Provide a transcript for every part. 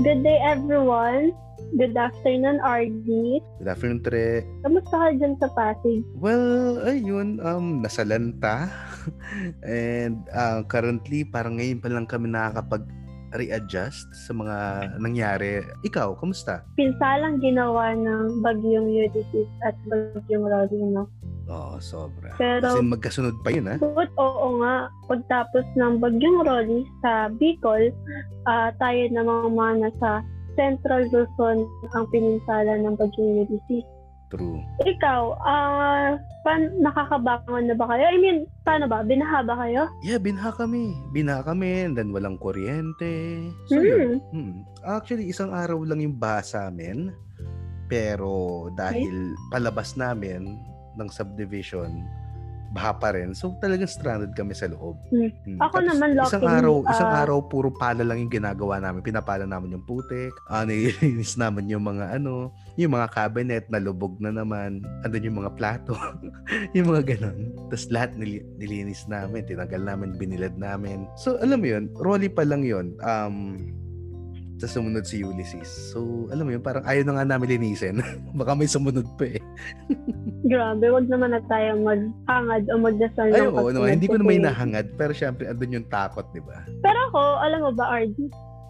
Good day, everyone. Good afternoon, RD. Good afternoon, Tre. Kamusta ka dyan sa Pasig? Well, ayun, um, nasa lanta. And uh, currently, parang ngayon pa lang kami nakakapag readjust sa mga nangyari. Ikaw, kamusta? Pinsalang ginawa ng bagyong Ulysses at bagyong Rodino. Oo, sobra. Pero, Kasi magkasunod pa yun, ha? But oo nga, pagtapos ng bagyong Rolly sa Bicol, uh, tayo namang mga nasa Central Luzon ang pininsala ng bagyong Ulysses. True. Ikaw, ah, uh, pan nakakabangon na ba kayo? I mean, paano ba? Binaha ba kayo? Yeah, binaha kami. Binaha kami and then walang kuryente. So, yun. Hmm. Actually, isang araw lang yung baha sa amin. Pero dahil palabas namin ng subdivision, baha pa rin. So talagang stranded kami sa loob. Hmm. Hmm. Ako Tapos, naman, luckily, Isang araw, isang ah, araw puro pala lang yung ginagawa namin. Pinapala namin yung putik. Uh, nililinis namin yung mga ano, yung mga cabinet na lubog na naman. Andun yung mga plato. yung mga ganun. Tapos lahat nil- nilinis namin. Tinagal namin, binilad namin. So alam mo yun, Rolly pa lang yun. Um, sa sumunod si Ulysses. So, alam mo yun, parang ayaw na nga namin linisin. Baka may sumunod pa eh. Grabe, wag naman na tayo maghangad o magdasal Ay, oo, naman. Hindi ko na may kasi- nahangad. Pero syempre, andun yung takot, di ba? Pero ako, alam mo ba, RD,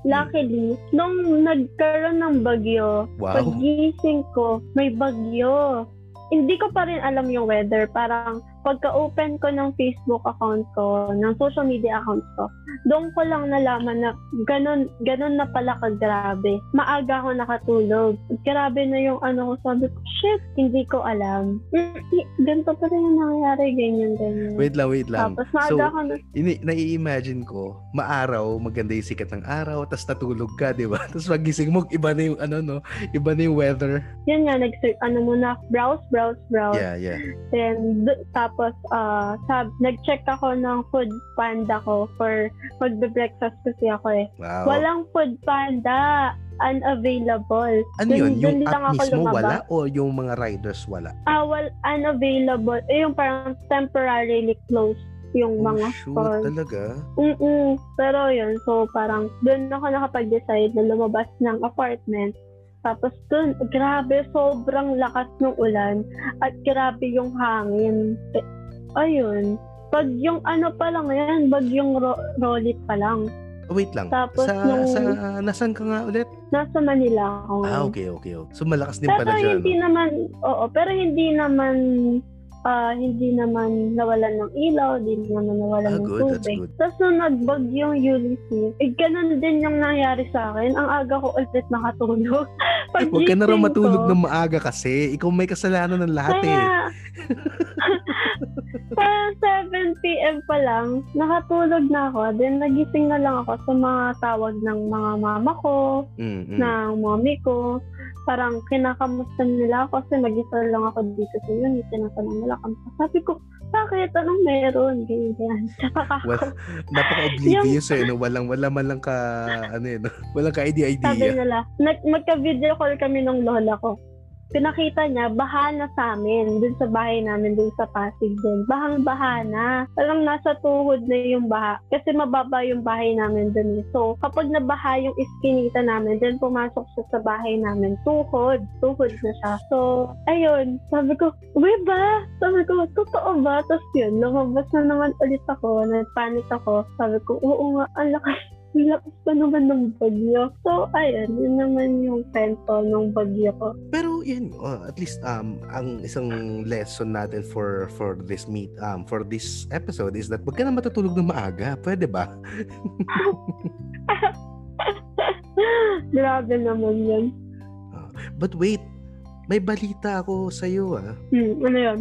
luckily, nung nagkaroon ng bagyo, Wow. pagising ko, may bagyo. Hindi ko pa rin alam yung weather. Parang pagka-open ko ng Facebook account ko, ng social media account ko, doon ko lang nalaman na ganun, ganun na pala kagrabe. Maaga ako nakatulog. Grabe na yung ano ko. Sabi ko, shit, hindi ko alam. Mm, Ganito pa rin yung nangyari, ganyan, ganyan. Wait lang, wait lang. Tapos maaga So, ako na, ini nai-imagine ko, maaraw, maganda yung sikat ng araw, tapos natulog ka, di ba? Tapos magising mo, iba na yung ano, no? Iba na yung weather. yun nga, nag ano muna, browse, browse, browse. Yeah, yeah. Then, d- tapos, uh, sab, nag-check ako ng food panda ko for magbe-breakfast kasi ako eh. Wow. Walang food panda. Unavailable. ano dun- yun? Yung dun app mismo lumabas. wala o yung mga riders wala? Ah, well, unavailable. Eh, yung parang temporarily closed yung mga oh, shoot, stores. talaga? Mm-mm. Pero yun, so parang doon ako nakapag-decide na lumabas ng apartment. Tapos doon, grabe, sobrang lakas ng ulan at grabe yung hangin. Ayun. Pag yung ano pa lang yan, bagyong ro- rolly pa lang. Oh, wait lang. Tapos sa, nung- sa, nasan ka nga ulit? Nasa Manila ako. Ah, okay, okay. okay. So, malakas din Pero pala dyan. hindi no? naman, oo, pero hindi naman, ah, hindi naman nawalan ng ilaw, hindi naman nawalan Ah, ng good, tubig. Tapos nung nagbagyong Ulysses, eh, ganun din yung nangyari sa akin. Ang aga ko ulit nakatulog. Huwag ka na raw Pagising matulog ko, ng maaga kasi. Ikaw may kasalanan ng lahat eh. Kaya, parang 7 p.m. pa lang, nakatulog na ako. Then, nagising na lang ako sa mga tawag ng mga mama ko, Mm, mm. ng mommy ko. Parang kinakamusta nila ako kasi mag-isa lang ako dito sa unit. Tinatanong nila kamusta. Sabi ko, bakit? Anong meron? Ganyan. Tsaka ako, Well, napaka-oblivious eh. No? Walang, wala man lang ka, ano eh, no? walang ka sabi idea-idea. nila, nag- magka-video call kami ng lola ko. Pinakita niya, baha na sa amin, dun sa bahay namin, dun sa Pasig din. Bahang-baha na. Walang nasa tuhod na yung baha. Kasi mababa yung bahay namin dun. eh. So, kapag nabaha yung iskinita namin, then pumasok siya sa bahay namin, tuhod. Tuhod na siya. So, ayun. Sabi ko, uwi ba? Sabi ko, totoo ba? Tapos yun, lumabas na naman ulit ako. Nagpanic ako. Sabi ko, oo nga, ang lakas ang lakas pa naman ng bagyo. So, ayun, yun naman yung kwento ng bagyo ko. Pero yun, oh, at least um ang isang lesson natin for for this meet um for this episode is that wag ka na matutulog ng maaga. Pwede ba? Grabe naman yun. But wait, may balita ako sa iyo ah. Hmm, ano yun?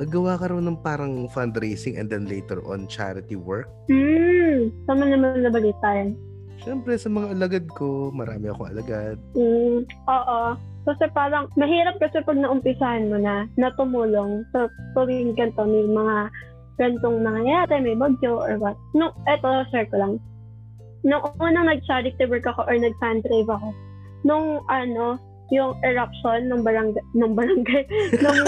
Naggawa ka raw ng parang fundraising and then later on charity work. Hmm, sama naman na balita yan. Siyempre sa mga alagad ko, marami akong alagad. Hmm, oo. Kasi parang, mahirap kasi pag naumpisahan mo na, na tumulong sa tuwing ganito, may mga gantong nangyayari, may bagyo or what. Nung, eto, share ko lang. Nung unang nag-charity work ako or nag-fan drive ako, nung ano, yung eruption ng barangay, ng barangay, ng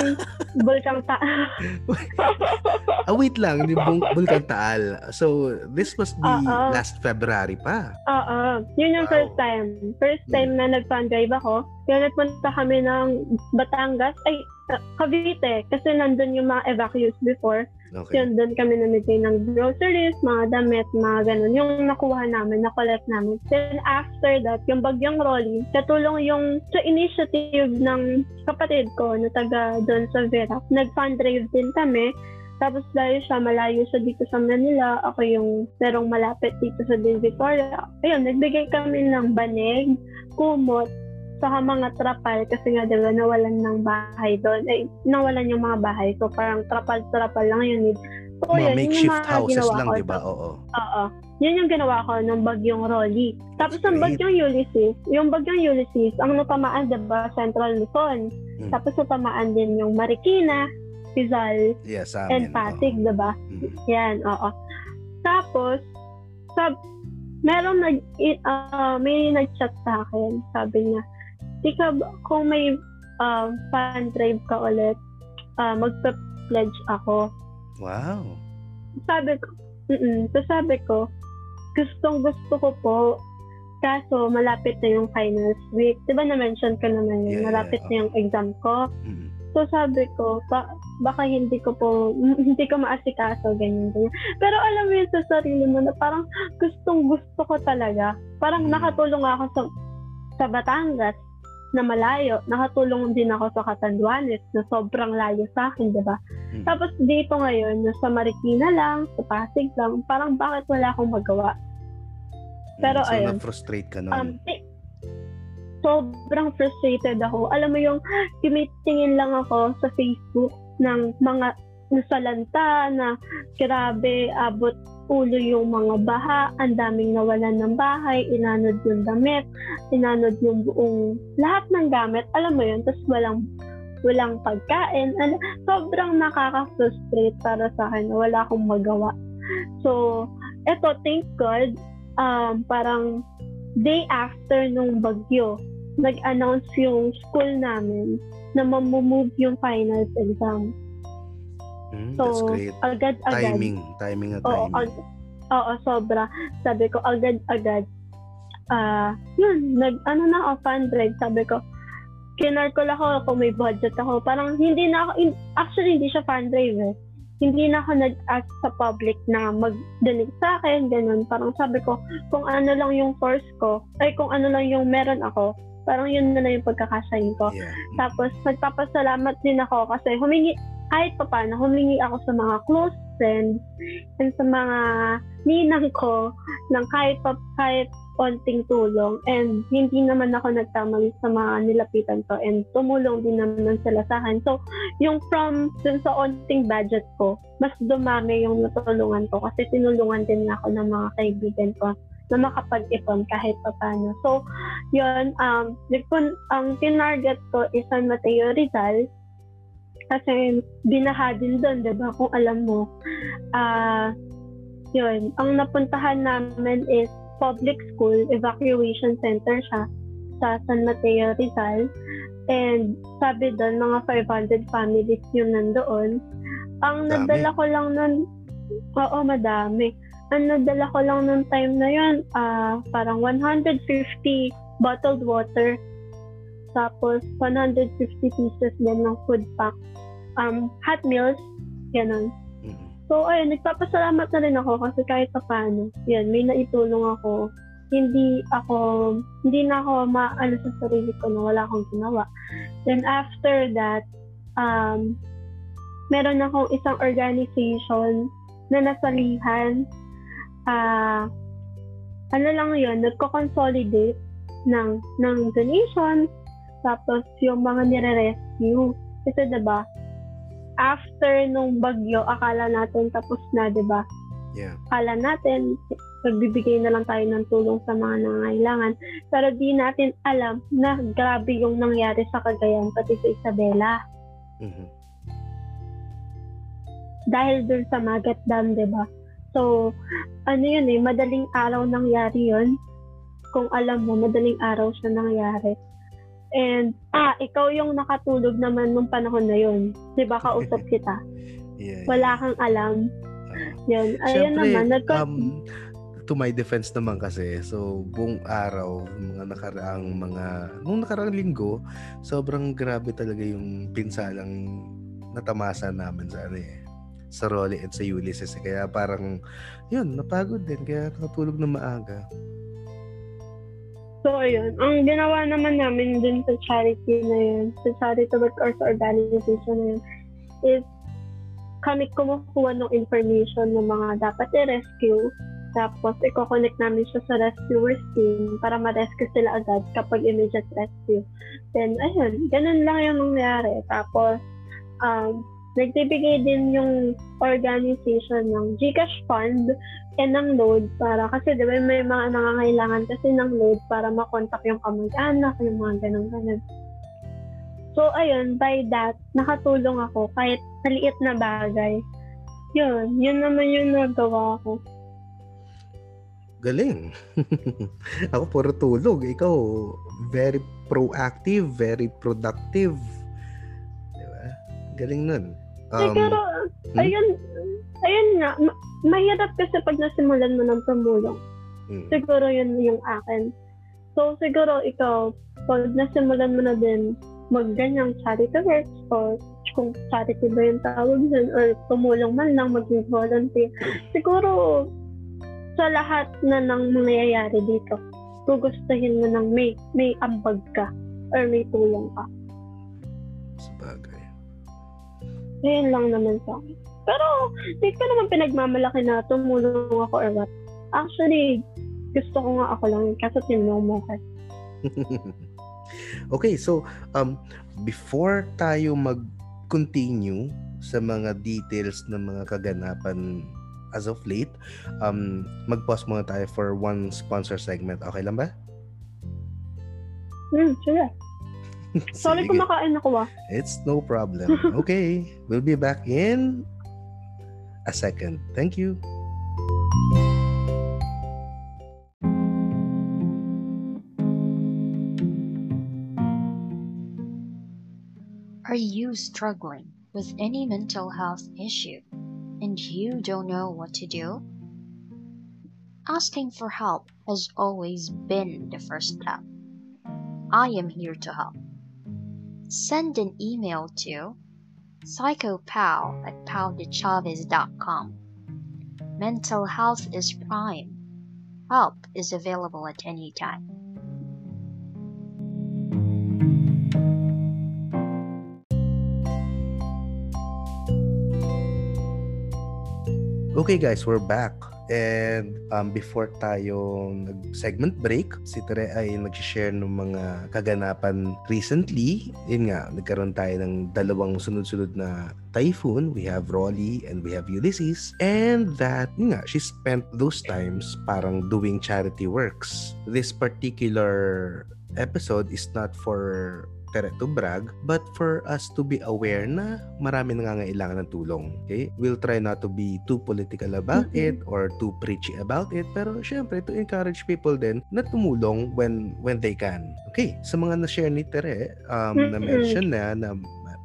Bulkang Ta. ah, wait lang, yung bul- Bulkang Taal. So, this must be Oo. last February pa. Oo. Yun yung Wow. first time. First time na nag-fan drive ako. Kaya nagpunta kami ng Batangas, ay, uh, Cavite. Kasi nandun yung mga evacuees before. Okay. Yun, doon kami namigay ng groceries, mga damit, mga ganun. Yung nakuha namin, na-collect namin. Then after that, yung bagyong Rolly, katulong yung sa initiative ng kapatid ko na taga doon sa Vera. Nag-fundraise din kami. Tapos dahil siya malayo siya dito sa Manila, ako yung merong malapit dito sa Din Victoria. Ayun, nagbigay kami ng banig, kumot, saka mga trapal kasi nga diba nawalan ng bahay doon. Eh, nawalan yung mga bahay. So parang trapal-trapal lang yun. So, Mga yun, yun yung makeshift mga houses lang, ko. di ba? Oo. Oo. Yun yung ginawa ko nung bagyong Rolly. Tapos great. bagyong Ulysses, yung bagyong Ulysses, ang natamaan, diba, Central Luzon. Mm. Tapos natamaan din yung Marikina, Rizal, Yeah, sa and amin. Pasig, oo. diba? Mm. Yan, oo. Tapos, sab meron nag, ah, may nag-chat sa akin. Sabi niya, di ka, ba- kung may uh, fan drive ka ulit, uh, magpa-pledge ako. Wow. Sabi ko, mm So sabi ko, gustong gusto ko po, kaso malapit na yung finals week. Di ba na-mention ko naman yun, Yeah, malapit yeah, na yung exam ko. Mm. So sabi ko, ba- baka hindi ko po, hindi ko maasikaso, ganyan, ganyan. Pero alam mo yun sa sarili mo na parang gustong gusto ko talaga. Parang Mm. nakatulong ako sa, sa Batangas na malayo. Nakatulong din ako sa Catanduanes na sobrang layo sa akin, di ba? Mm. Tapos dito ngayon, nasa Marikina lang, sa Pasig lang, parang bakit wala akong magawa? Pero Mm, so, ayun. na-frustrate ka nun. Um, eh, sobrang frustrated ako. Alam mo yung tumitingin lang ako sa Facebook ng mga nasalanta na grabe, abot ulo yung mga baha, ang daming nawalan ng bahay, inanod yung damit, inanod yung buong lahat ng gamit. Alam mo yun, tapos walang walang pagkain. Ano, sobrang nakaka-frustrate para sa akin wala akong magawa. So, eto, thank God, um, parang day after nung bagyo, nag-announce yung school namin na mamumove yung finals exam. Mm, So, that's great. agad-agad. Timing. Timing na Oo, timing. ag- oo, sobra. Sabi ko, agad-agad. Ah, yun, nag, ano na ako, fan drive. Sabi ko, kinarkol ako kung may budget ako. Parang hindi na ako, in- actually hindi siya fan drive eh. Hindi na ako nag-ask sa public na mag-donate sa akin, ganun. Parang sabi ko, kung ano lang yung force ko, ay kung ano lang yung meron ako, parang yun na lang yung pagkakasayin ko. Yeah. Tapos, nagpapasalamat din ako kasi humingi, kahit pa paano, humingi ako sa mga close friends and sa mga ninang ko ng kahit pa, kahit konting tulong and hindi naman ako nagkamali sa mga nilapitan ko and tumulong din naman sila sa akin. So, yung from dun sa onting budget ko, mas dumami yung natulungan ko kasi tinulungan din ako ng mga kaibigan ko na makapag-ipon kahit pa paano. So, yun, um, ang tinarget ko is San Mateo Rizal kasi binaha din doon, di ba? Kung alam mo. Ah, yun. Ang napuntahan namin is public school, evacuation center siya sa San Mateo Rizal. And sabi doon, mga 500 families yung nandoon. Ang Dami. nadala ko lang nun, oo, madami. Ang nadala ko lang nung time na yun, ah, parang 150 bottled water. Tapos, 150 pieces din ng food pack. Um, hot meals, ganun. Mm. So, ayun, nagpapasalamat na rin ako kasi kahit pa paano, yan, may naitulong ako. Hindi ako, hindi na ako maano sa sarili ko na wala akong ginawa. Then after that, um, meron akong isang organization na nasalihan. Ah, ano lang yun, nagko-consolidate ng, ng donations, tapos yung mga nire-rescue. Kasi ba after nung bagyo, akala natin tapos na, ba? Yeah. Akala natin magbibigay na lang tayo ng tulong sa mga nangailangan. Pero di natin alam na grabe yung nangyari sa Cagayan, pati sa Isabela. Mhm. Dahil dun sa Magat Dam, ba? So, ano yun eh, madaling araw nangyari yun. Kung alam mo, madaling araw siya nangyari. And, ah, ikaw yung nakatulog naman nung panahon na yun. Di ba, kausap kita. Yeah. Wala kang alam. Ah. Yun. Ayun naman. Nagko- um, to my defense naman kasi, so buong araw, mga nakaraang mga, nung nakaraang linggo, sobrang grabe talaga yung pinsalang natamasa namin sa ano eh, sa Rolly at sa Ulysses. eh. Kaya parang, yun, napagod din. Kaya nakatulog na maaga. So, ayun. Ang ginawa naman namin dun sa charity na yun, sa charity work or sa organization na yun, is kami kumukuha ng information ng mga dapat i-rescue. Tapos, i-connect namin siya sa rescuers team para ma-rescue sila agad kapag immediate rescue. Then, ayun, ganun lang yung nangyari. Tapos, um, nagbibigay din yung organization ng Gcash Fund and ng load para kasi di may mga nangangailangan kasi ng load para makontak yung kamag-anak, yung mga ganun-ganun. So, ayun, by that, nakatulong ako kahit maliit na bagay. Yun, yun naman yung nagawa ko. Galing. Ako puro tulog. Ikaw, very proactive, very productive. Di ba? Galing nun. Um, Siguro, hmm? ayun, ayun nga, ma- mahirap kasi pag nasimulan mo ng tumulong. mm, Siguro yun yung akin. So, siguro ikaw, pag nasimulan mo na din magganyang charity works or kung charity ba yung tawag dun or tumulong man lang maging volunteer, siguro sa lahat na nang mangyayari dito, gugustuhin mo ng may, may ambag ka or may tulong ka. Ayun lang naman sa akin. Pero, di ko naman pinagmamalaki na tumulong ako or what. Actually, gusto ko nga ako lang kasi tinulong mo ako. okay, so um before tayo mag-continue sa mga details ng mga kaganapan as of late, um mag-pause muna tayo for one sponsor segment. Okay lang ba? Hmm, sige. Sorry Sige. kumakain ako ah. It's no problem. Okay, we'll be back in a second. Thank you. Are you struggling with any mental health issue and you don't know what to do? Asking for help has always been the first step. I am here to help. Send an email to psychopow at powdechavez.com. Mental health is prime. Help is available at any time. Okay guys, we're back. And um, before tayo nag-segment break, si Tere ay nag-share ng mga kaganapan recently. Yun nga, nagkaroon tayo ng dalawang sunod-sunod na typhoon. We have Rolly and we have Ulysses. And that, yun nga, she spent those times parang doing charity works. This particular episode is not for Tere to brag, but for us to be aware na marami nangangailangan ng tulong. Okay? We'll try not to be too political about Mhm. it or too preachy about it, pero syempre to encourage people din na tumulong when when they can. Okay, sa mga na-share ni Tere, um, Mhm. na-mention na na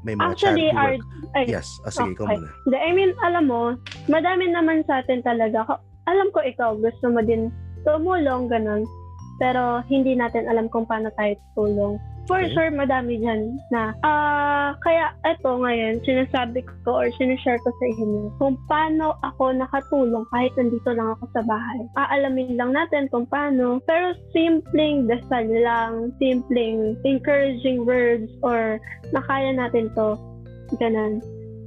may mga Actually, charity work. ay, Yes, oh, sige, ikaw Okay. muna. I mean, alam mo, madami naman sa atin talaga. Alam ko ikaw, gusto mo din tumulong, ganun. Pero hindi natin alam kung paano tayo tulong. For Okay. sure, madami dyan na. ah kaya eto ngayon, sinasabi ko or sinishare ko sa inyo kung paano ako nakatulong kahit nandito lang ako sa bahay. Aalamin lang natin kung paano. Pero simpleng dasal lang, simpleng encouraging words or nakaya natin to. Ganun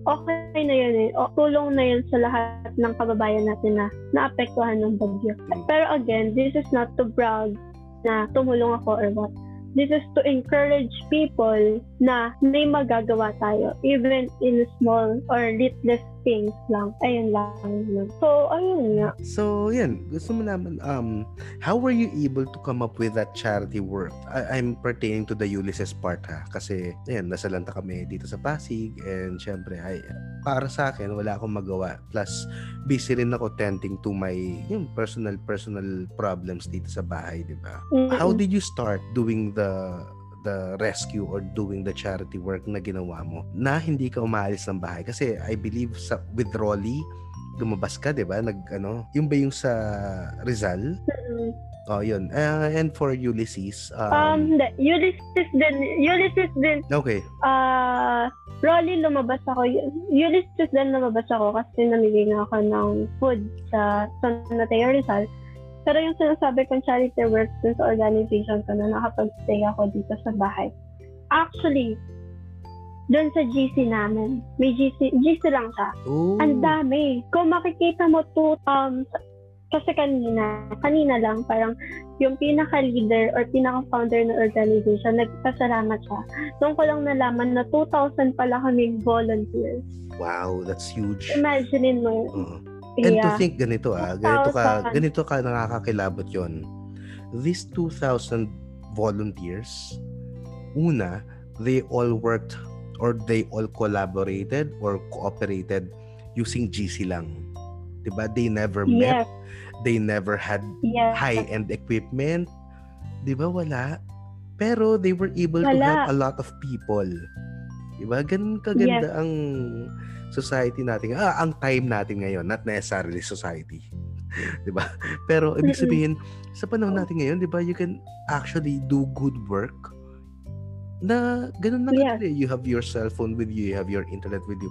okay na yun eh. O, tulong na yun sa lahat ng kababayan natin na naapektuhan ng bagyo. Pero again, this is not to brag na tumulong ako or what. This is to encourage people na may magagawa tayo even in small or littlest things lang. Ayun lang. So, ayun nga. So, yan. Gusto mo naman, um, how were you able to come up with that charity work? I- I'm pertaining to the Ulysses part ha. Kasi, yan, nasalanta kami dito sa Pasig. And syempre, ay, para sa akin, wala akong magawa. Plus, busy rin ako tending to my yung personal, personal problems dito sa bahay, di ba? How Mm-mm. did you start doing the the rescue or doing the charity work na ginawa mo na hindi ka umaalis ng bahay kasi I believe sa with Rolly lumabas ka 'di ba nag ano yung ba yung sa Rizal Mm-mm. oh yun Uh, and for Ulysses Um, um, hindi. Ulysses din. Ulysses din. okay Ah, Rolly lumabas ako. Ulysses din lumabas ako kasi namigay nga ako ng food sa San Mateo Rizal. Pero yung sinasabi kong charity work dun sa organization ko na nakapag-stay ako dito sa bahay. Actually, dun sa GC namin, may GC, GC lang siya. Ang dami. Kung makikita mo to, um, kasi kanina, kanina lang, parang yung pinaka-leader or pinaka-founder ng organization, nagpasalamat siya. Doon ko lang nalaman na 2,000 pala kaming volunteers. wow that's huge Imagine mo. Oo. And to think ganito ah, ganito ka, 2,000. ganito ka nakakakilabot yon. These 2,000 volunteers, una, they all worked or they all collaborated or cooperated using GC lang. 'Di ba? They never met, Yes. they never had Yes. high-end equipment. 'Di ba wala? Pero they were able to Wala. help a lot of people. 'Di ba? Ganun kaganda ang society natin. Ah, ang time natin ngayon, not necessarily society. 'Di ba? Pero ibig sabihin, sa panahon natin ngayon, 'di ba, you can actually do good work na ganun Yes. kadali. You have your cell phone with you, you have your internet with you.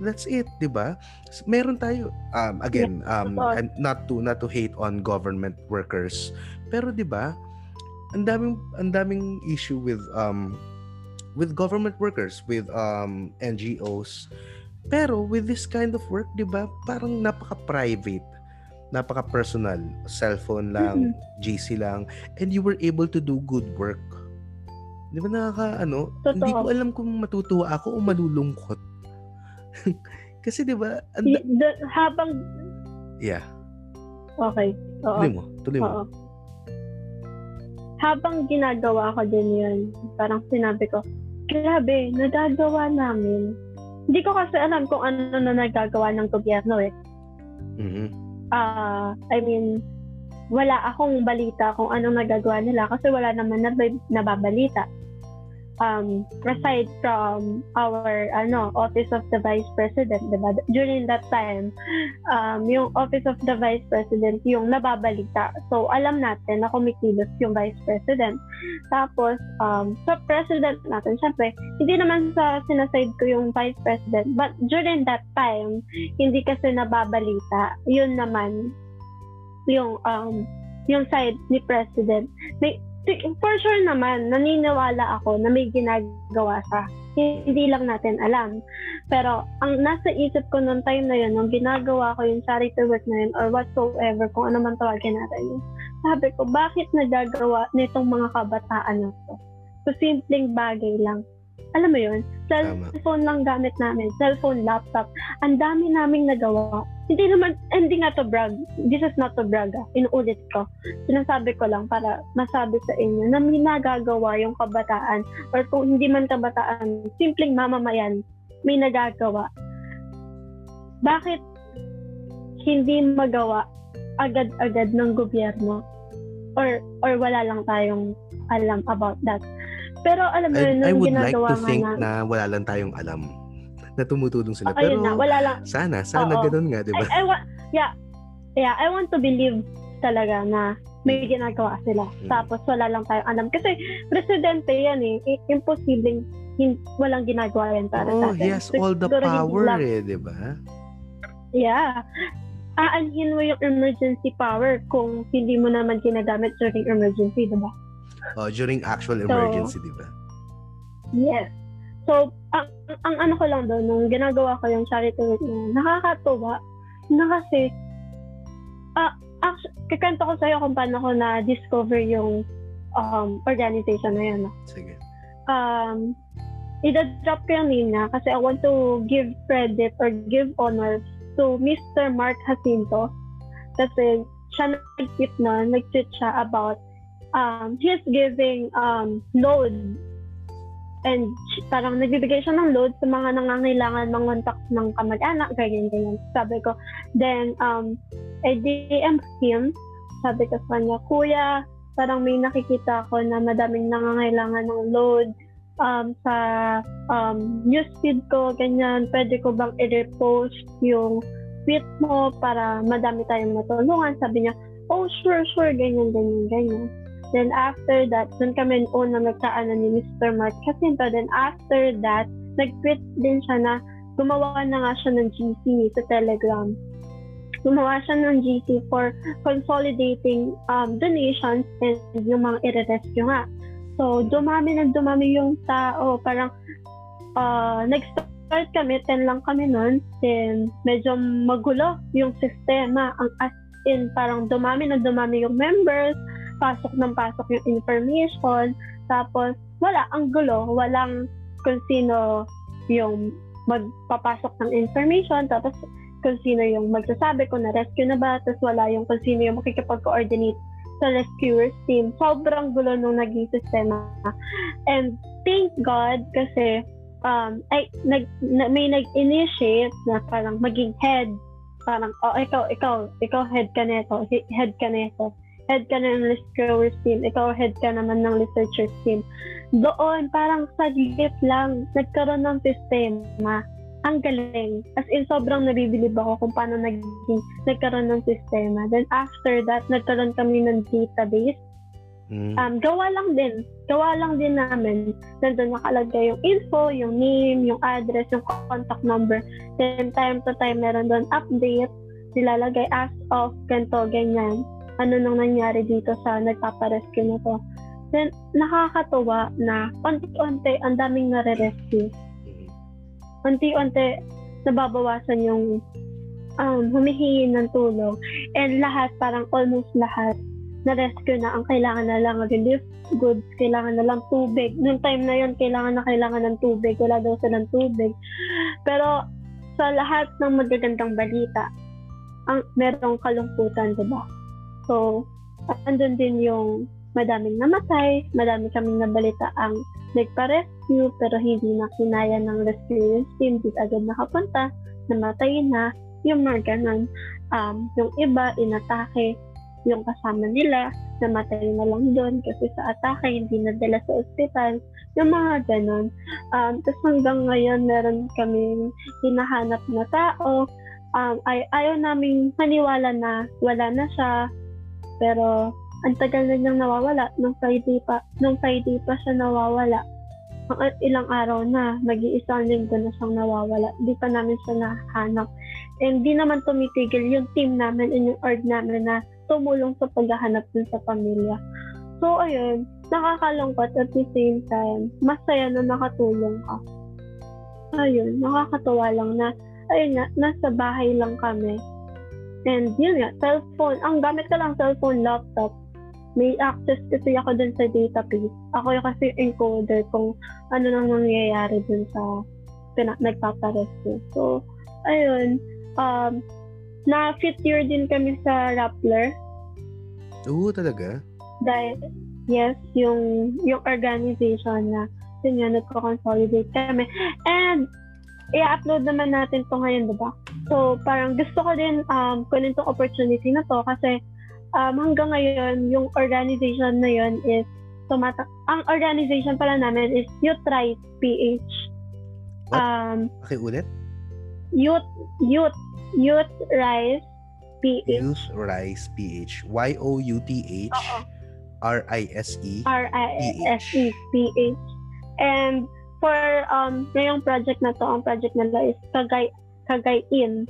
That's it, 'di ba? Meron tayo um again, um and not to not to hate on government workers, pero 'di ba? Ang daming ang daming issue with um with government workers, with um NGOs. Pero with this kind of work, 'di ba? Parang napaka-private, napaka-personal, cellphone lang, GC lang, and you were able to do good work. 'Di ba nakaka ano, hindi ko Totoo. alam kung matutuwa ako o malulungkot. Kasi 'di ba? da- the- habang, yeah, okay. Oo. tuloy mo, tuloy mo. Oo. Habang ginagawa ko din yun, parang sinabi ko, grabe, nagagawa namin. Hindi ko kasi alam kung ano na nagagawa ng gobyerno eh. Mhm. Ah, I mean, wala akong balita kung anong nagagawa nila kasi wala naman na nababalita. Um, aside from our ano Office of the Vice President, diba? During that time, um, yung Office of the Vice President yung nababalita. So, alam natin na kumikilos yung Vice President. Tapos, um, sa President natin, syempre, hindi naman sa sinaside ko yung Vice President. But during that time, hindi kasi nababalita. Yun naman, yung um yung side ni President. May, for sure naman, naniniwala ako na may ginagawa siya. Hindi lang natin alam. Pero ang nasa isip ko noong time na yun, nung ginagawa ko yung charity work na yun or whatsoever, kung ano man tawagin natin yun, sabi ko, bakit nagagawa nitong mga kabataan na to? So, simpleng bagay lang. Alam mo yun, Tama. cellphone lang gamit namin, cellphone, laptop. Ang dami naming nagawa. Hindi naman, hindi nga to brag. This is not to brag. Ah. Inuulit ko. Sinasabi ko lang para masabi sa inyo na may nagagawa yung kabataan or kung hindi man kabataan, simpleng mamamayan, may nagagawa. Bakit hindi magawa agad-agad ng gobyerno? Or or wala lang tayong alam about that. Pero alam mo yun, I, I would like to think na, na wala lang tayong alam na tumutulong sila. Oh, Pero na, wala lang. sana, sana Oo. ganun nga, di ba? I, I want, yeah, yeah, I want to believe talaga na may ginagawa sila. Mm. Tapos wala lang tayong alam. Kasi presidente yan eh. Imposibleng hin- walang ginagawa yan para sa Oh, atin. he has all the Siguro power lang- eh, di ba? Yeah. Aanhin mo yung emergency power kung hindi mo naman ginagamit during emergency, di ba? Oh, during actual So, emergency, di ba? Yes. So, ang, ang ano ko lang doon, nung ginagawa ko yung charity work na nakakatuwa na kasi, ah, actually, kikanta ko sa'yo kung paano ko na-discover yung um, organization na yun. no? Sige. Um, ida-drop ko yung name na kasi I want to give credit or give honor to Mr. Mark Jacinto kasi siya nag-tweet na, nag-tweet siya about um, he's giving um, load and parang nagbibigay siya ng load sa mga nangangailangan mangontak ng kamag-anak, ganyan, ganyan. Sabi ko, then, um, I DM him, sabi ko sa kanya, Kuya, parang may nakikita ako na madaming nangangailangan ng load um, sa um, newsfeed ko, ganyan, pwede ko bang i-repost yung tweet mo para madami tayong matulungan. Sabi niya, oh, sure, sure, ganyan, ganyan, ganyan. Then after that, dun kami una nagkaano ni Mr. Mark Jacinto. Then after that, nag-tweet din siya na gumawa na nga siya ng GC sa Telegram. Gumawa siya ng GC for consolidating um, donations and yung mga i-rescue nga. So, dumami na dumami yung tao. Parang uh, nag-start kami, 10 lang kami nun. Then, medyo magulo yung sistema. Ang as in, parang dumami na dumami yung members pasok ng pasok yung information. Tapos, wala, ang gulo. Walang kung sino yung magpapasok ng information. Tapos, kung sino yung magsasabi kung na-rescue na ba. Tapos, wala yung kung sino yung makikipag-coordinate sa rescuers team. Sobrang gulo nung naging sistema. And thank God kasi um, ay, nag, na, may nag-initiate na parang maging head. Parang, oh, ikaw, ikaw, ikaw head ka neto, head ka neto head ka na ng rescuers team, ikaw head ka naman ng researchers team. Doon, parang saglit lang, nagkaroon ng sistema. Ang galing. As in, sobrang nabibilib ako kung paano naging, nagkaroon ng sistema. Then after that, nagkaroon kami ng database. Mm. Um, gawa lang din. Gawa lang din namin. Nandun nakalagay yung info, yung name, yung address, yung contact number. Then time to time, meron doon update. Nilalagay as of, ganito, ganyan ano nang nangyari dito sa nagpaparescue na to. Then, nakakatuwa na unti-unti ang daming nare-rescue. Unti-unti nababawasan yung um, humihingi ng tulong. And lahat, parang almost lahat, na-rescue na. Ang kailangan na lang relief goods, kailangan na lang tubig. Noong time na yon kailangan na kailangan ng tubig. Wala daw silang tubig. Pero sa lahat ng magagandang balita, ang merong kalungkutan, di ba? So, andun din yung madaming namatay, madami kaming nabalita ang nagpa-rescue pero hindi na kinaya ng rescue team, di agad nakapunta, namatay na, yung mga ganun. Um, yung iba, inatake, yung kasama nila, namatay na lang doon kasi sa atake, hindi nadala sa ospital, yung mga ganun. Um, Tapos hanggang ngayon, meron kaming hinahanap na tao, um, ay, ayaw naming maniwala na wala na siya, pero, ang tagal na niyang nawawala. Nung Friday pa, nung Friday pa siya nawawala. Ang ilang araw na, mag-iisang linggo na siyang nawawala. Hindi pa namin siya nahanap. And di naman tumitigil yung team namin and yung org namin na tumulong sa paghahanap dun sa pamilya. So, ayun, nakakalungkot at the same time, masaya na nakatulong ka. Ayun, nakakatuwa lang na, ayun nga, nasa bahay lang kami And yun nga, cellphone. Ang gamit ko lang cellphone, laptop. May access kasi ako dun sa database. Ako yung kasi encoder kung ano nang nangyayari dun sa pina- nagpaparescue. So, ayun. Um, na-fit year din kami sa Rappler. Oo, talaga? Dahil, yes, yung, yung organization na yun nga, nagko-consolidate kami. And, i-upload naman natin to ngayon, di ba? So, parang gusto ko din um, kunin tong opportunity na to kasi um, hanggang ngayon, yung organization na yun is tumata- ang organization pala namin is Youth Rise PH. What? Um, okay, ulit? Youth, Youth, Youth Rise PH. Youth Rise PH. Y-O-U-T-H. R-I-S-E. R-I-S-E P-H. And for um ngayong project na to, ang project nila is Kagay Kagayin.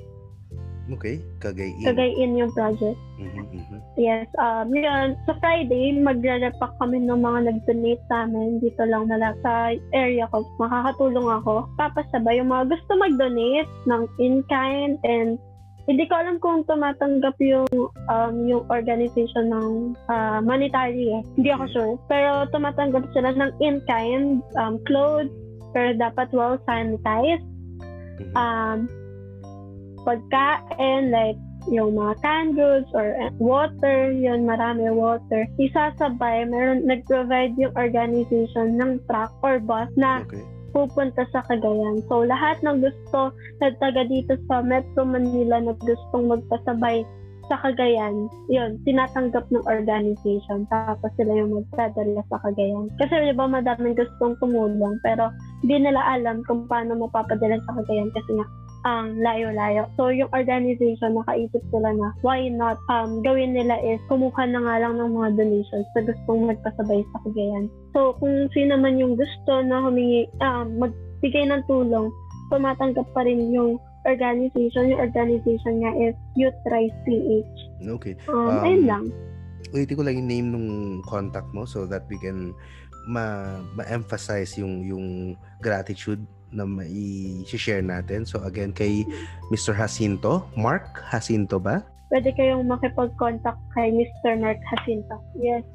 Okay, Kagayin. Kagayin yung project. Mm-hmm, mm-hmm. Yes, um, yun, sa Friday, magre-repack kami ng mga nag-donate sa amin dito lang na sa area ko. Makakatulong ako. Papasabay yung mga gusto mag-donate ng in-kind and hindi ko alam kung tumatanggap yung um, yung organization ng uh, monetary eh. Hindi ako sure. Pero tumatanggap sila ng in-kind um, clothes, pero dapat well sanitized. Mm-hmm. Um, pagkain, like yung mga canned goods or water, yun, marami water. Isasabay, meron, nag-provide yung organization ng truck or bus na okay pupunta sa Cagayan. So, lahat ng gusto na taga dito sa Metro Manila na gustong magpasabay sa Cagayan, yun, tinatanggap ng organization. Tapos sila yung magdadala sa Cagayan. Kasi di ba madaming gustong tumulong, pero hindi nila alam kung paano mapapadala sa Cagayan kasi nga ang layo-layo. So, yung organization, nakaisip sila na why not um, gawin nila is kumuha na nga lang ng mga donations sa gustong magpasabay sa Cagayan. So, kung sino man yung gusto na humingi, um, magbigay ng tulong, tumatanggap pa rin yung organization. Yung organization nga is Youth Rise PH. Okay. Um, Um, ayun lang. Ulitin ko lang yung name nung contact mo so that we can ma ma-emphasize yung yung gratitude na mai-share natin. So again kay Mr. Jacinto, Mark Jacinto ba? Pwede kayong makipag-contact kay Mr. Mark Jacinto. Yes.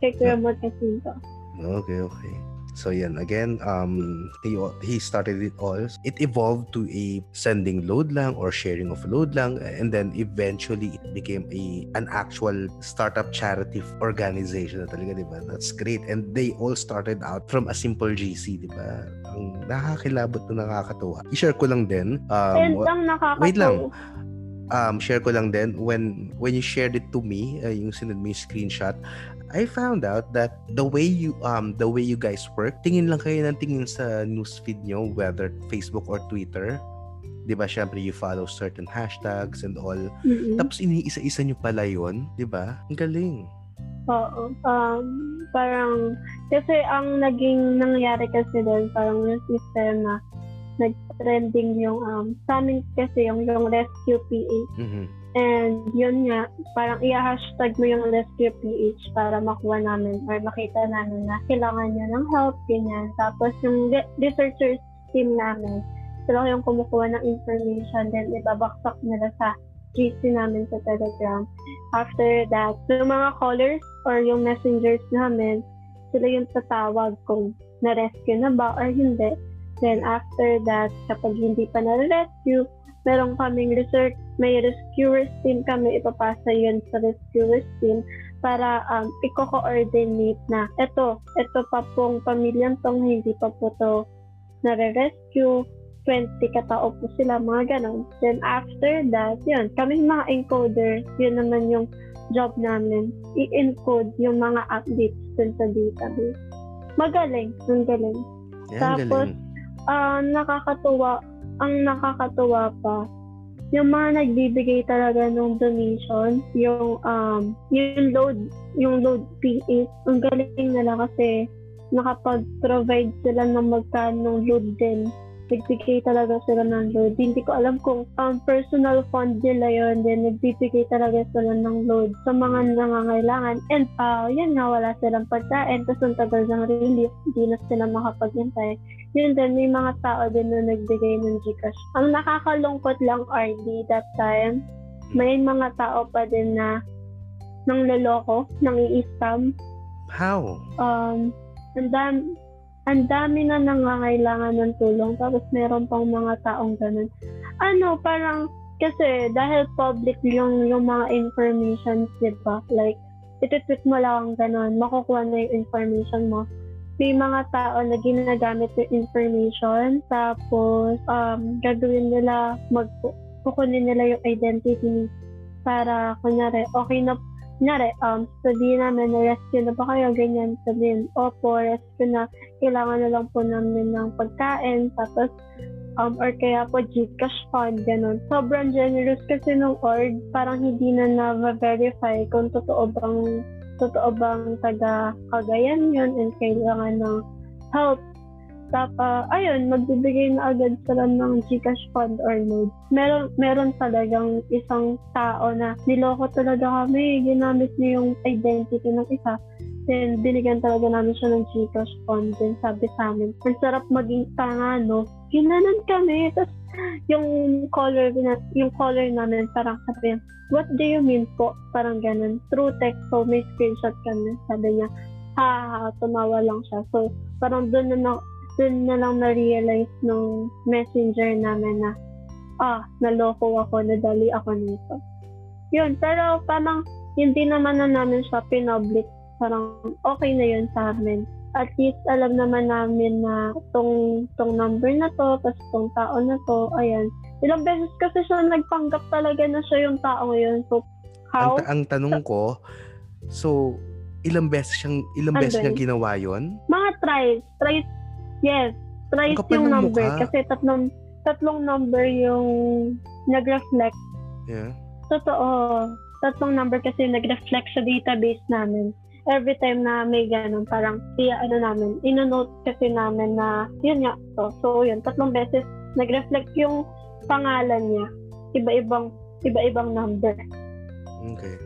Kay Kuya Mark Jacinto. Okay, okay. So yan, again, um, he, he started it all. It evolved to a sending load lang or sharing of load lang. And then eventually it became a an actual startup charity organization na talaga, di ba? That's great. And they all started out from a simple GC, di ba? Ang nakakilabot na nakakatuwa. I-share ko lang din. Um, And ang nakakatawa. wait lang. Um, share ko lang din, when when you shared it to me, uh, yung sinend mo yung screenshot, I found out that the way you um the way you guys work, tingin lang kayo ng tingin sa newsfeed nyo, whether Facebook or Twitter. 'Di ba? Syempre you follow certain hashtags and all. Mm-mm. Tapos iniisa-isa nyo pala 'yon, 'di ba? Ang galing. Oo. Um, parang, kasi ang naging nangyari kasi doon, parang yung system na nag-trending yung, um, sa amin kasi yung, yung Rescue PH. Mhm. And yun nga, parang i-hashtag mo yung Rescue PH para makuha namin or makita namin na kailangan niya ng help, ganyan. Tapos yung re- researchers team namin, sila yung kumukuha ng information, then ibabaksak nila sa GC namin sa Telegram. After that, yung mga callers or yung messengers namin, sila yung tatawag kung na-rescue na ba or hindi. Then after that, kapag hindi pa na-rescue, meron kaming research, may rescuers team kami, ipapasa yun sa rescuers team para um, i-coordinate na eto, eto pa pong pamilyang tong hindi pa po to nare-rescue, 20 katao po sila, mga ganon. Then after that, yun, kami mga encoder, yun naman yung job namin, i-encode yung mga updates dun sa database. Magaling, ang galing. Yan, Tapos, galing. Ah, nakakatuwa, ang nakakatuwa pa, yung mga nagbibigay talaga ng donation, yung um, yung load, yung load PH, ang galing nila kasi nakapag-provide sila ng magkano load din. Nagbigay talaga sila ng load. Hindi ko alam kung um, personal fund nila yun, then nagbibigay talaga sila ng load sa mga nangangailangan. And uh, yan nga, wala silang pagkain, tapos ang tagal ng relief, hindi na sila makapaghintay yun din, may mga tao din na nagbigay ng Gcash. Ang nakakalungkot lang, RD, that time, may mga tao pa din na nang loloko, nang i-scam. How? Um, ang dami, ang dami na nangangailangan ng tulong, tapos meron pang mga taong ganun. Ano, parang, kasi dahil public yung, yung mga information, di ba? Like, ititweet mo lang ganun, makukuha na yung information mo may mga tao na ginagamit yung information tapos um, gagawin nila mag kukunin nila yung identity para kunyari okay na kunyari um, sabihin namin na rescue na ba kayo ganyan sabihin opo rescue na kailangan na lang po namin ng pagkain tapos um, or kaya po Gcash fund, ganun. Sobrang generous kasi nung org, parang hindi na na-verify kung totoo bang totoo bang taga Cagayan yun and kailangan ng help. Tapos, ayun, magbibigay na agad sila ng Gcash fund or load. Meron, meron talagang isang tao na niloko talaga kami, ginamit niya yung identity ng isa. Then, binigyan talaga namin siya ng Gcash fund. Then, sabi sa amin, ang sarap maging tanga, no? Ginanon kami. Tapos, yung caller, na- yung caller namin, parang sabi, what do you mean po? Parang ganun. Through text, so may screenshot kami. Sabi niya, ha, ha, ha, tumawa lang siya. So, parang doon na, na doon na lang na-realize nung messenger namin na, ah, naloko ako, nadali ako nito. Yun, pero parang hindi naman na namin siya pinoblik. Parang okay na yun sa amin. At least alam naman namin na tong, tong number na to, tapos tong tao na to, ayan. Ilang beses kasi siya nagpanggap talaga na siya yung tao yun. So, How? Ang, ang tanong ko, so, ilang beses siyang, ilang beses niyang ginawa yon Mga tries. Tries, yes. Tries yung ng number. mukha. Kasi tatlong, tatlong number yung nag-reflect. Yeah. Totoo. Tatlong number kasi nag-reflect sa database namin. Every time na may ganun, parang iya ano namin, inonote kasi namin na yun nga to. So yun, tatlong beses nag-reflect yung pangalan niya. Iba-ibang iba-ibang number. Okay.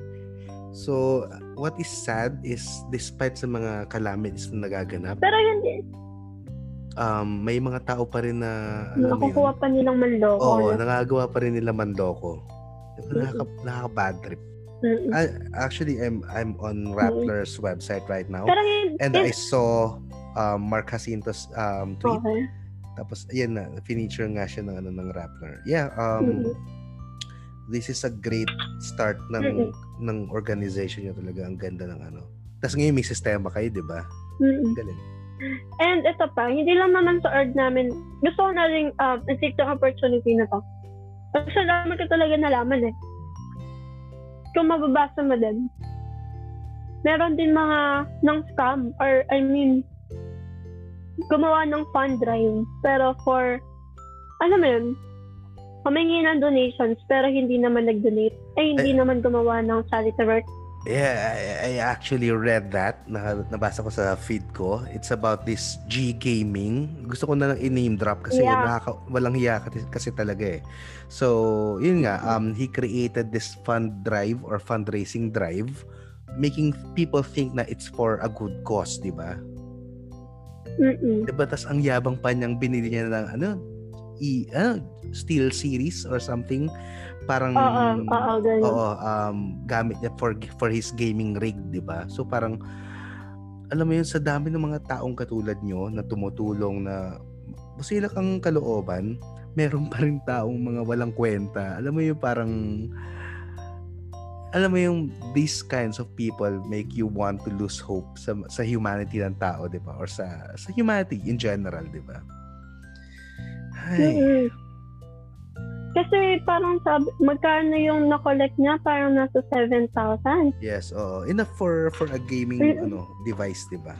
So, what is sad is despite sa mga calamities na nagaganap, Pero yun din, um, may mga tao pa rin na, alam mo yun, nakukuha pa nilang manloko. oo, na- nagagawa pa rin nila manloko. Diba, nakaka, nakaka-bad trip. I, actually, I'm, I'm on Rappler's website right now. Pero And yun- I saw um, Mark Jacinto's um, tweet. okay. Tapos, ayan na, feature nga siya ng, ano, ng Rappler. Yeah, um, Mm-mm. this is a great start ng Mm-mm. ng organization niyo talaga. Ang ganda ng ano. Tapos ngayon may sistema kayo, di ba? Mm-mm. Galing. And ito pa, hindi lang naman sa org namin, gusto ko na rin uh, take the opportunity na to. Kasi naman ko talaga nalaman eh. Kung mababasa mo din, meron din mga ng scam or I mean, gumawa ng fund drive pero for, ano mo yun, humingi ng donations pero hindi naman nag-donate. Ay, hindi naman gumawa ng charity work. Yeah, I, I actually read that. Na, nabasa ko sa feed ko. It's about this G Gaming. Gusto ko na lang i-name drop kasi Yeah. nakaka, walang hiya kasi, kasi talaga eh. So, yun nga, um, he created this fund drive or fundraising drive making people think na it's for a good cause, di ba? Mm-mm. Diba? Tas ang yabang pa niyang binili niya ng ano, i, ano, Steel Series or something. Parang, Oo, oo, ganun. oo, um, gamit niya for, for his gaming rig, di ba? So parang, alam mo yun, sa dami ng mga taong katulad nyo na tumutulong na masila kang kalooban, meron pa rin taong mga walang kwenta. Alam mo yung parang, alam mo yung these kinds of people make you want to lose hope sa sa humanity ng tao, 'di ba? Or sa sa humanity in general, 'di ba? Ay. Mm-mm. Kasi parang sabi, magkano yung na-collect niya? Parang nasa 7,000. Yes, oo. Enough for for a gaming Mm. ano device, 'di ba?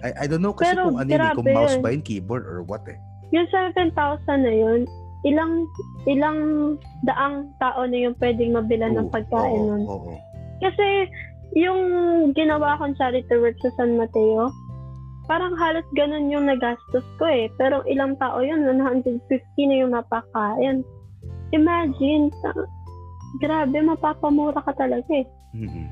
I I don't know kasi Pero kung ano yun, eh, kung mouse yun. ba yun, keyboard or what eh. Yung 7,000 na yun, ilang ilang daang tao na yung pwedeng mabilan ng Oo, pagkain oo, nun. Oo. Kasi yung ginawa kong charity work sa San Mateo, parang halos ganun yung nagastos ko eh. Pero ilang tao yun, 150 na yung napakain. Imagine, ta- grabe, mapapamura ka talaga eh. Mm-mm.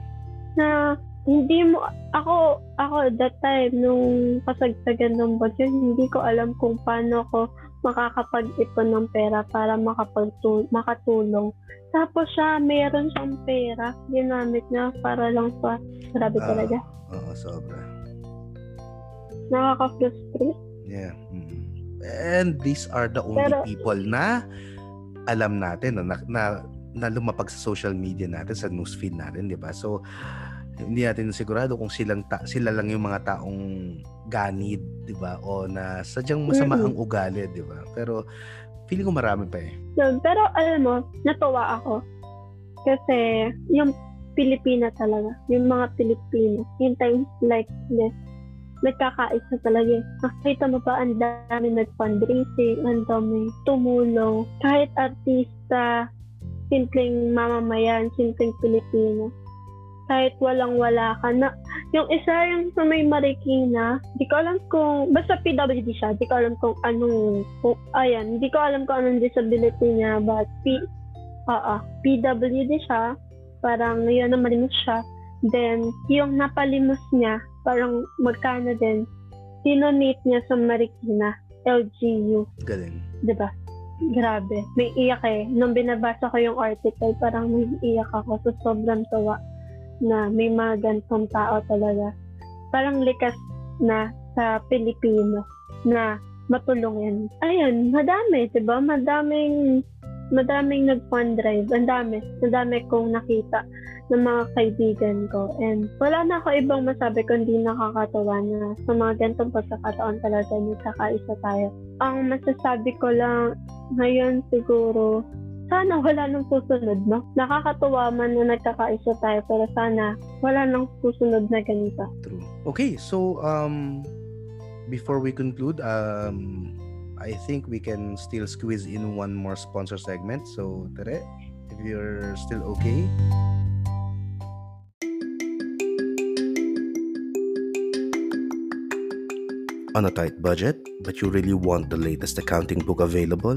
na hindi mo ako ako that time nung kasagsagan ng budget hindi ko alam kung paano ako makakapag-ipon ng pera para makapagtul makatulong tapos siya meron siyang pera ginamit niya para lang sa grabe Ah. talaga Oo, sobra. nakaka-frustrate Yeah. mm. And these are the only Pero- people na alam natin no, na, na na lumapag sa social media natin sa newsfeed natin, 'di ba? So hindi natin sigurado kung silang ta- sila lang yung mga taong ganid, 'di ba? O na sadyang masama Mm-mm. ang ugali, 'di ba? Pero feeling ko marami pa eh. So, pero alam mo natuwa ako kasi yung Pilipina talaga yung mga Pilipino in times like this nagkakaisa talaga. Nakita mo ba, ang dami nag-fundraising, ang dami tumulong. Kahit artista, simpleng mamamayan, simpleng Pilipino. Kahit walang-wala ka na. Yung isa yung sa may Marikina, di ko alam kung, basta PWD siya, di ko alam kung anong, kung, ayan, di ko alam kung anong disability niya, but P, oo, PWD siya, parang yun na malimos siya. Then, yung napalimos niya, parang magkano din, dinonate niya sa Marikina, LGU, Galing. di ba? Grabe. May iyak eh. Nung binabasa ko yung article, parang may iyak ako. So, sobrang tuwa na may mga gantong tao talaga. Parang likas na sa Pilipino na matulungin. Ayun, madami, di ba? Madaming, madaming nag-fund drive. Ang dami. Ang dami kong nakita ng mga kaibigan ko. And wala na ako ibang masabi kundi nakakatawa na sa mga gantong pagkakataon talaga nagkakaisa tayo. Ang masasabi ko lang ngayon siguro, sana wala nang susunod, no? Nakakatuwa man na nagkakaisa tayo, pero sana wala nang susunod na ganito. True. Okay, so um before we conclude, um I think we can still squeeze in one more sponsor segment. So, Tere, if you're still okay. On a tight budget, but you really want the latest accounting book available?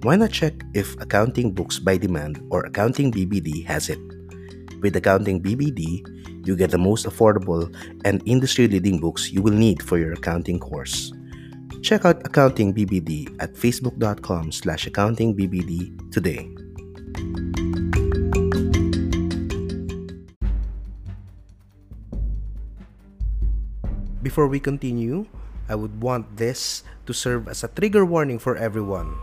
Why not check if Accounting Books by Demand or Accounting BBD has it? With Accounting BBD, you get the most affordable and industry leading books you will need for your accounting course. Check out Accounting BBD at facebook.com slash accountingbbd today. Before we continue, I would want this to serve as a trigger warning for everyone.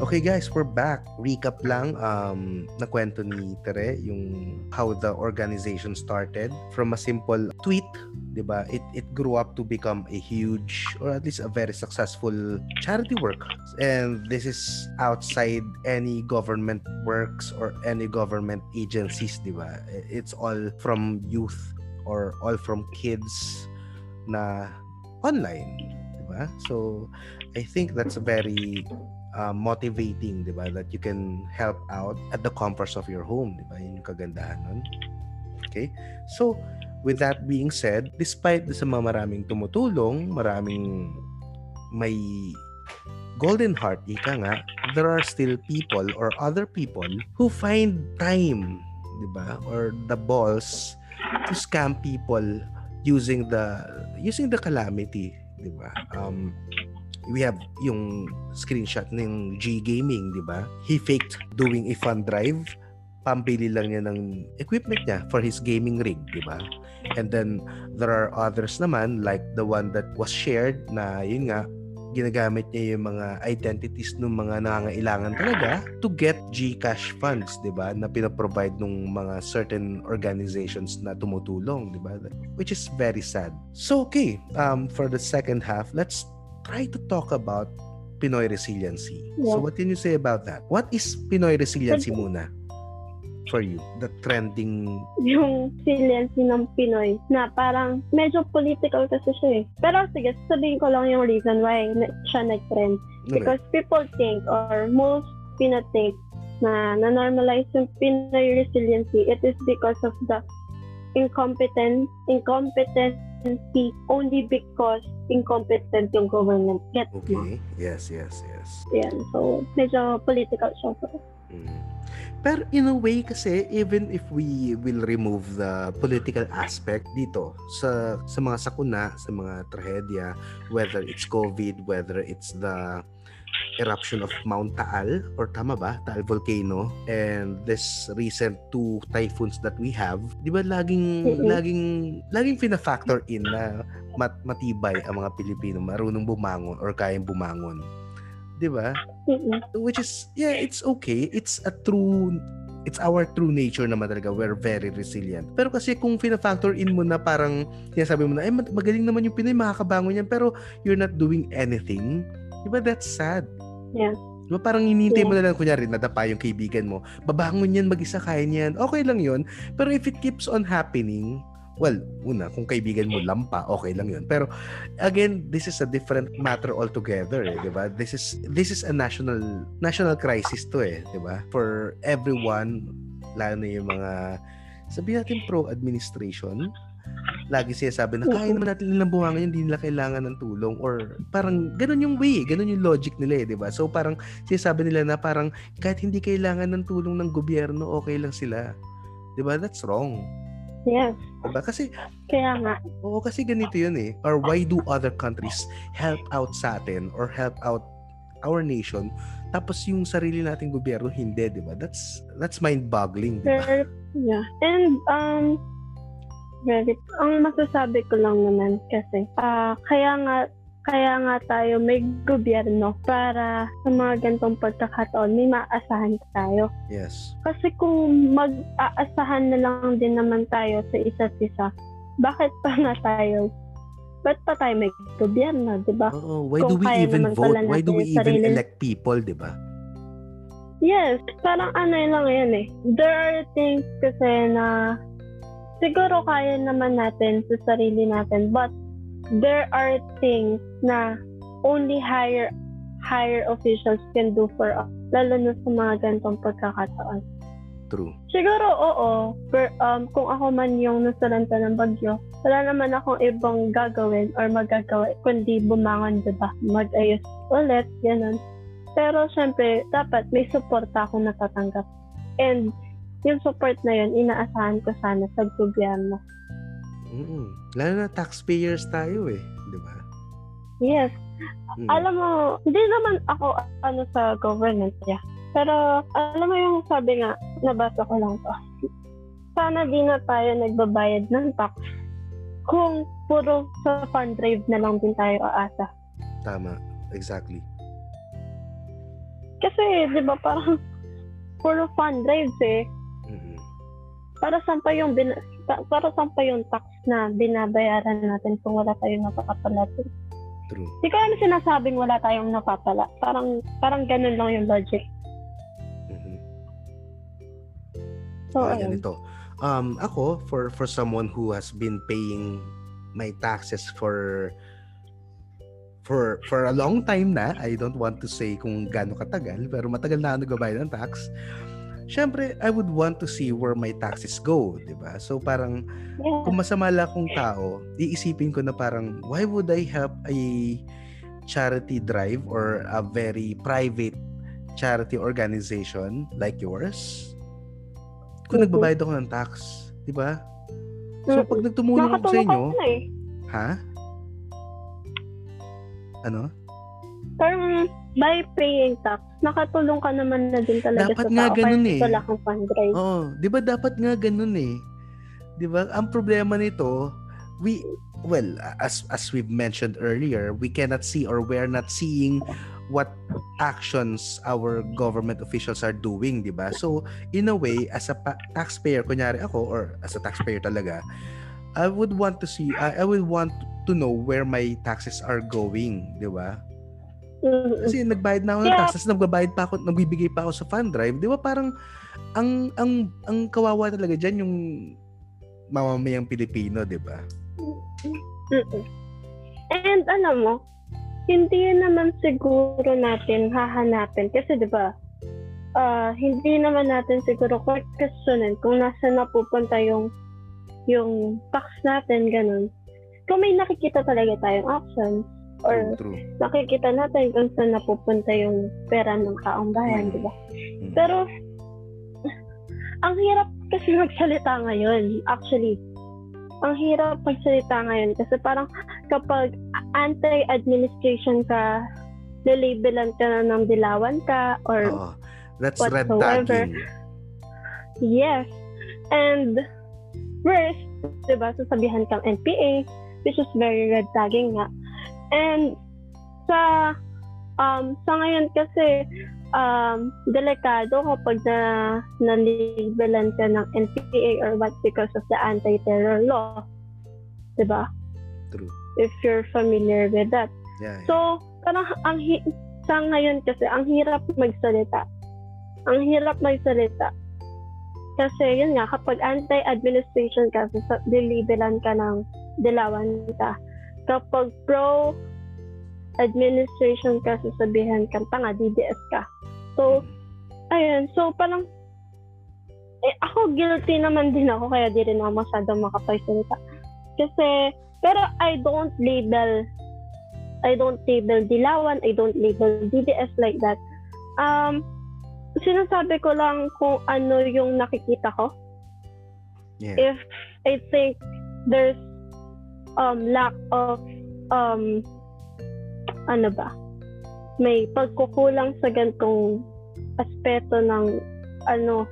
Okay guys, we're back. Recap lang, um, nakwento ni Tere yung how the organization started from a simple tweet, di ba? It, it grew up to become a huge or at least a very successful charity work. And this is outside any government works or any government agencies, di ba? It's all from youth or all from kids na online, di ba? So, I think that's a very uh, motivating, 'di ba? That you can help out at the comforts of your home, 'di ba? Yun yung kagandahan nun. Okay? So, with that being said, despite sa maraming tumutulong, maraming may golden heart, ika nga, there are still people or other people who find time, 'di ba? Or the balls to scam people using the using the calamity, 'di ba? Um we have yung screenshot ng G Gaming, di ba? He faked doing a fund drive. Pambili lang niya ng equipment niya for his gaming rig, di ba? And then, there are others naman, like the one that was shared na, yun nga, ginagamit niya yung mga identities ng mga nangangailangan talaga to get GCash funds, 'di ba? Na pinaprovide ng mga certain organizations na tumutulong, 'di ba? Which is very sad. So okay, um for the second half, let's try to talk about Pinoy resiliency. Yeah. So what can you say about that? What is Pinoy resiliency muna? for you? The trending... Yung resiliency ng Pinoy na parang medyo political kasi siya eh. Pero sige, sabihin ko lang yung reason why siya nag-trend. Okay. Because people think or most Pinoy think na na-normalize yung Pinoy resiliency, it is because of the incompetent, incompetency only because incompetent yung government. Get okay. Mo? Yes, yes, yes. Yan. So, medyo political siya. Mm. Pero in a way kasi even if we will remove the political aspect dito sa sa mga sakuna, sa mga trahedya, whether it's COVID, whether it's the eruption of Mount Taal or tama ba? Taal volcano and this recent two typhoons that we have, 'di ba laging mm-hmm. laging laging fina-factor in na mat matibay ang mga Pilipino marunong bumangon or kayang bumangon. 'di ba? Which is yeah, it's okay. It's a true it's our true nature naman talaga. We're very resilient. Pero kasi kung fina-factor in mo na parang sinasabi mo na, eh, magaling naman yung Pinoy, makakabangon yan, pero you're not doing anything, di ba that's sad? Yeah. Di ba parang hinihintay yeah. mo na lang, kunyari, nadapa yung kaibigan mo, babangon yan, mag-isa, kaya niyan, okay lang yon Pero if it keeps on happening, well, una, kung kaibigan mo lampa, okay lang yun. Pero again, this is a different matter altogether, eh, 'di ba? This is this is a national national crisis to eh, 'di ba? For everyone, lalo na yung mga sabi natin pro administration, lagi siya sabi na kaya naman natin nilang bumangon hindi nila kailangan ng tulong or parang ganun yung way, ganun yung logic nila eh, 'di ba? So parang sinasabi nila na parang kahit hindi kailangan ng tulong ng gobyerno, okay lang sila. 'Di ba? That's wrong. Yes. Diba? Kasi, kaya nga. Oo, kasi ganito yun eh. Or why do other countries help out sa atin or help out our nation tapos yung sarili nating gobyerno hindi, 'di ba? That's that's mind-boggling, 'di ba? Yeah. And um very ang masasabi ko lang naman kasi uh, kaya nga kaya nga tayo may gobyerno para sa mga gantong pagkakataon may maasahan tayo. Yes. Kasi kung mag-aasahan na lang din naman tayo sa isa't isa, bakit pa nga tayo ba't pa tayo may gobyerno, di ba? Oo, why Kung do we even vote? Why do we even sarili- elect people, di ba? Yes, parang ano yun lang yan eh. There are things kasi na siguro kaya naman natin sa sarili natin but there are things na only higher higher officials can do for us lalo na sa mga ganitong pagkakataon. True. Siguro oo, per, um, kung ako man yung nasalanta ng bagyo, wala naman akong ibang gagawin or magagawa kundi bumangon, di ba? Mag-ayos ulit, ganun. Pero syempre, dapat may suporta akong natatanggap. And yung support na yun, inaasahan ko sana sa gobyerno. Mm-mm. Lalo na taxpayers tayo eh, di ba? Yes. Mm. Alam mo, hindi naman ako ano sa government, yeah. Pero alam mo yung sabi nga, nabasa ko lang to. Sana di na tayo nagbabayad ng tax kung puro sa fund drive na lang din tayo aasa. Tama. Exactly. Kasi, di ba, parang puro fund drives eh. Para saan pa yung, bin- pa- para saan pa yung tax na binabayaran natin kung wala tayong napapala. True. Di ko ano sinasabing wala tayong napapala. Parang, parang ganun lang yung logic. Mhm. So, Ah, ayun. yan ito. Um, ako, for for someone who has been paying my taxes for for for a long time na, I don't want to say kung gaano katagal, pero matagal na ako nagbabayad ng tax. Syempre, I would want to see where my taxes go, 'di ba? So parang Yeah. kung masama lang akong tao, iisipin ko na parang why would I help a charity drive or a very private charity organization like yours? Kung Mhm. nagbabayad ako ng tax, 'di ba? So pag nagtumulong ako sa inyo, eh. ha? Ano? Parang by paying tax, nakatulong ka naman na din talaga Dapat sa nga tao. ganun eh. Wala kang fund drive. Oo, 'di ba dapat nga ganun eh. 'Di ba? Ang problema nito, we well, as as we've mentioned earlier, we cannot see or we're not seeing what actions our government officials are doing, 'di ba? So, in a way, as a pa- taxpayer, kunyari ako or as a taxpayer talaga, I would want to see I, I would want to know where my taxes are going, 'di ba? Kasi nagbayad na ako ng Yeah. nagbabayad pa ako, nagbibigay pa ako sa fund drive. Di ba parang ang ang ang kawawa talaga diyan yung mamamayang Pilipino, di ba? And alam mo, hindi naman siguro natin hahanapin kasi 'di ba? ah, hindi naman natin siguro questionin kung nasa napupunta yung yung tax natin ganun. Kung may nakikita talaga tayong options or True, true. nakikita natin kung saan napupunta yung pera ng taong bayan, Mm. di ba? Mm. Pero, ang hirap kasi magsalita ngayon, actually. Ang hirap magsalita ngayon kasi parang kapag anti-administration ka, lalabelan ka na ng dilawan ka or Oo. That's red whatsoever. tagging. yes. And first, di ba, sasabihan kang NPA, which is very red tagging nga. And sa um sa ngayon kasi um delikado kapag na nalibelan ka ng NPA or what because of the anti-terror law. 'Di ba? True. If you're familiar with that. Yeah. yeah. So, parang ang hi- sa ngayon kasi ang hirap magsalita. Ang hirap magsalita. Kasi yun nga, kapag anti-administration ka, sa dilibelan ka ng dilawan ka. Kapag pro-administration ka, sasabihan ka, tanga, DDS ka. So, ayun. So, parang, eh, ako guilty naman din ako, kaya di rin ako masyadong makapagsalita. Kasi, pero I don't label I don't label Dilawan, I don't label DDS like that. Um, sinasabi ko lang kung ano yung nakikita ko. yeah. If I think there's um lack of um ano ba? May pagkukulang sa gantong aspeto ng ano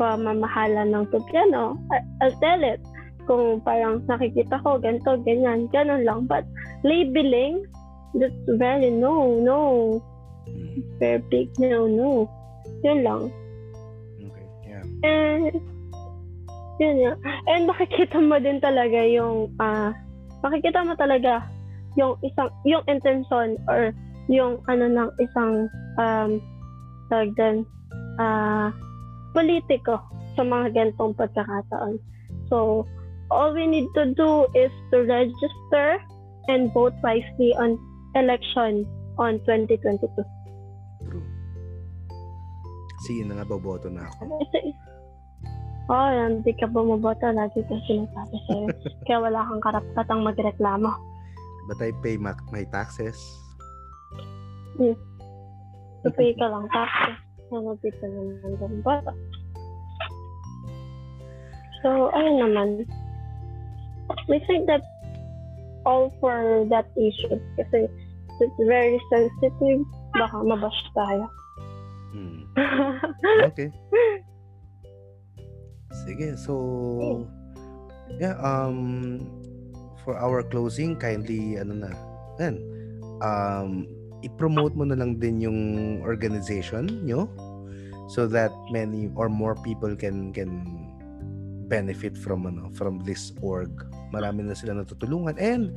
pamamahala ng gobyerno, I'll tell it. Kung parang nakikita ko, ganito, ganyan, ganun lang. But labeling, that's very no, no. Mm. Very big no, no. Yun lang. Okay. Yeah. And, yun nga. And makikita mo din talaga yung, ah, makikita mo talaga yung isang yung intention or yung ano ng isang um tawag doon, ah politiko sa mga ganitong pagkakataon. So, all we need to do is to register and vote wisely on election on 2022. True. Sige na nga, boboto na ako. Kasi, oh, hindi ka bumoboto. Lagi ka sinasabi sa'yo. Kaya wala kang karapatang magreklamo. But I pay my, my taxes. Tupay ka lang tapos ano dito naman ng bata. So, ayun naman. We think that all for that issue kasi it's very sensitive. Baka mabash tayo. Hmm. Okay. Sige, so yeah, um for our closing, kindly ano na. Yan. Um i-promote mo na lang din yung organization nyo so that many or more people can can benefit from ano from this org. Marami na sila natutulungan and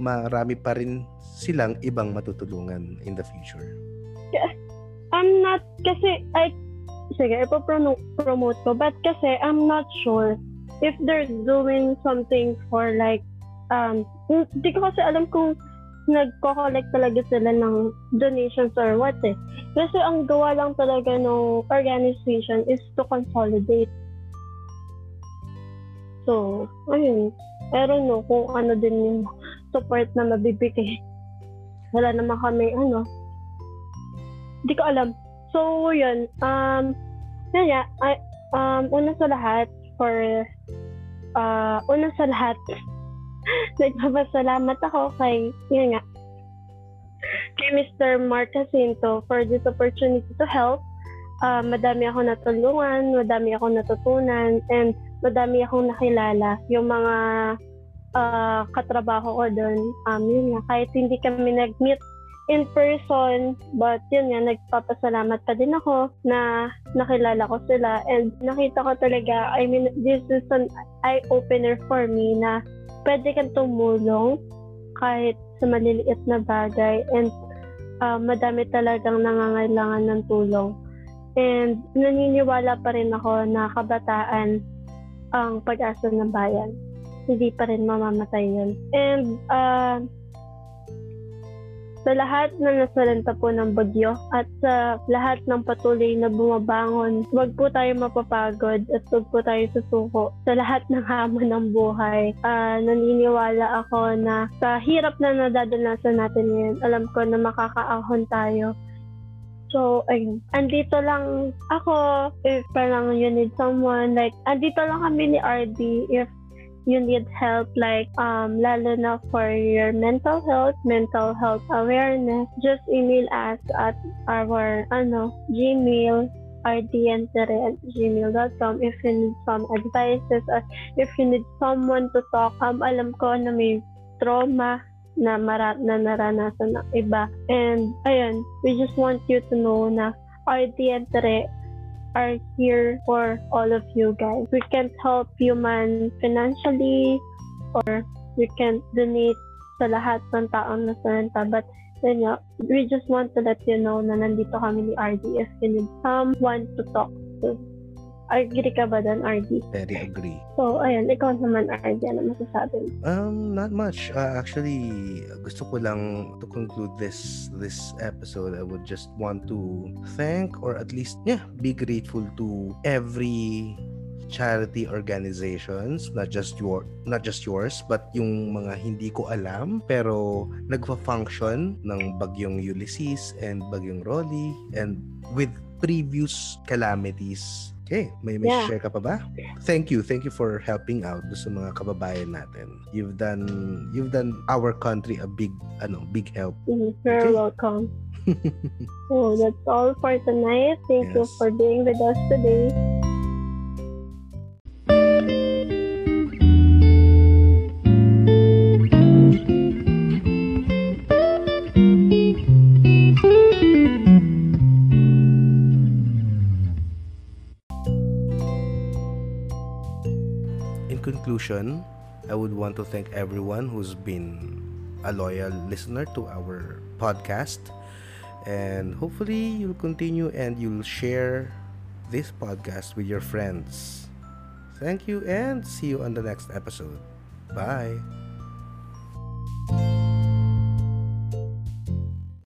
marami pa rin silang ibang matutulungan in the future. I'm not, kasi, I, sige, ipopromote ko, but kasi I'm not sure if they're doing something for like, um, hindi ko kasi alam kung nagko-collect talaga sila ng donations or what eh. Kasi ang gawa lang talaga ng organization is to consolidate. So, ayun. I don't know kung ano din yung support na mabibigay. Wala naman kami, ano, hindi ko alam. So, yun. Um, yun nga, I, um, una sa lahat, for, uh, una sa lahat, nagpapasalamat ako kay, yun nga, kay Mr. Mark Jacinto for this opportunity to help. Uh, madami ako natulungan, madami ako natutunan, and madami akong nakilala. Yung mga uh, katrabaho ko doon, um, yun nga, kahit hindi kami nag-meet in person, but yun nga, nagpapasalamat pa din ako na nakilala ko sila and nakita ko talaga, I mean, this is an eye-opener for me na pwede kang tumulong kahit sa maliliit na bagay and uh, madami talagang nangangailangan ng tulong. And naniniwala pa rin ako na kabataan ang pag-asa ng bayan. Hindi pa rin mamamatay yun. And uh, sa lahat na nasalanta po ng bagyo at sa lahat ng patuloy na bumabangon, huwag po tayo mapapagod at huwag po tayo susuko sa lahat ng hamon ng buhay. Uh, naniniwala ako na sa hirap na nadadanasan natin ngayon, alam ko na makakaahon tayo So, ayun. Andito lang ako if parang you need someone. Like, andito lang kami ni RD if you need help like um lalo na for your mental health, mental health awareness, just email us at our ano, Gmail rdntere at if you need some advices or if you need someone to talk. Um, alam ko na may trauma na, mara- na naranasan ng iba. And, ayun, we just want you to know na RDNtere are here for all of you guys. We can't help you man financially or we can't donate sa lahat ng taong nasalanta. But yun nga, we just want to let you know na nandito kami ni RD if you need someone to talk to. Agree ka ba doon, RD? Very agree. So, ayun, ikaw naman, RD, ano masasabi? Um, not much. Uh, actually, gusto ko lang to conclude this this episode. I would just want to thank or at least, yeah, be grateful to every charity organizations not just your not just yours but yung mga hindi ko alam pero nagfa-function ng bagyong Ulysses and bagyong Rolly and with previous calamities Okay, may may Yeah. share ka pa ba? Thank you. Thank you for helping out sa mga kababayan natin. You've done you've done our country a big ano, big help. Mhm, You're Okay. welcome. So, that's all for tonight. Thank you Yes. for being with us today. Conclusion, I would want to thank everyone who's been a loyal listener to our podcast. And hopefully, you'll continue and you'll share this podcast with your friends. Thank you and see you on the next episode. Bye.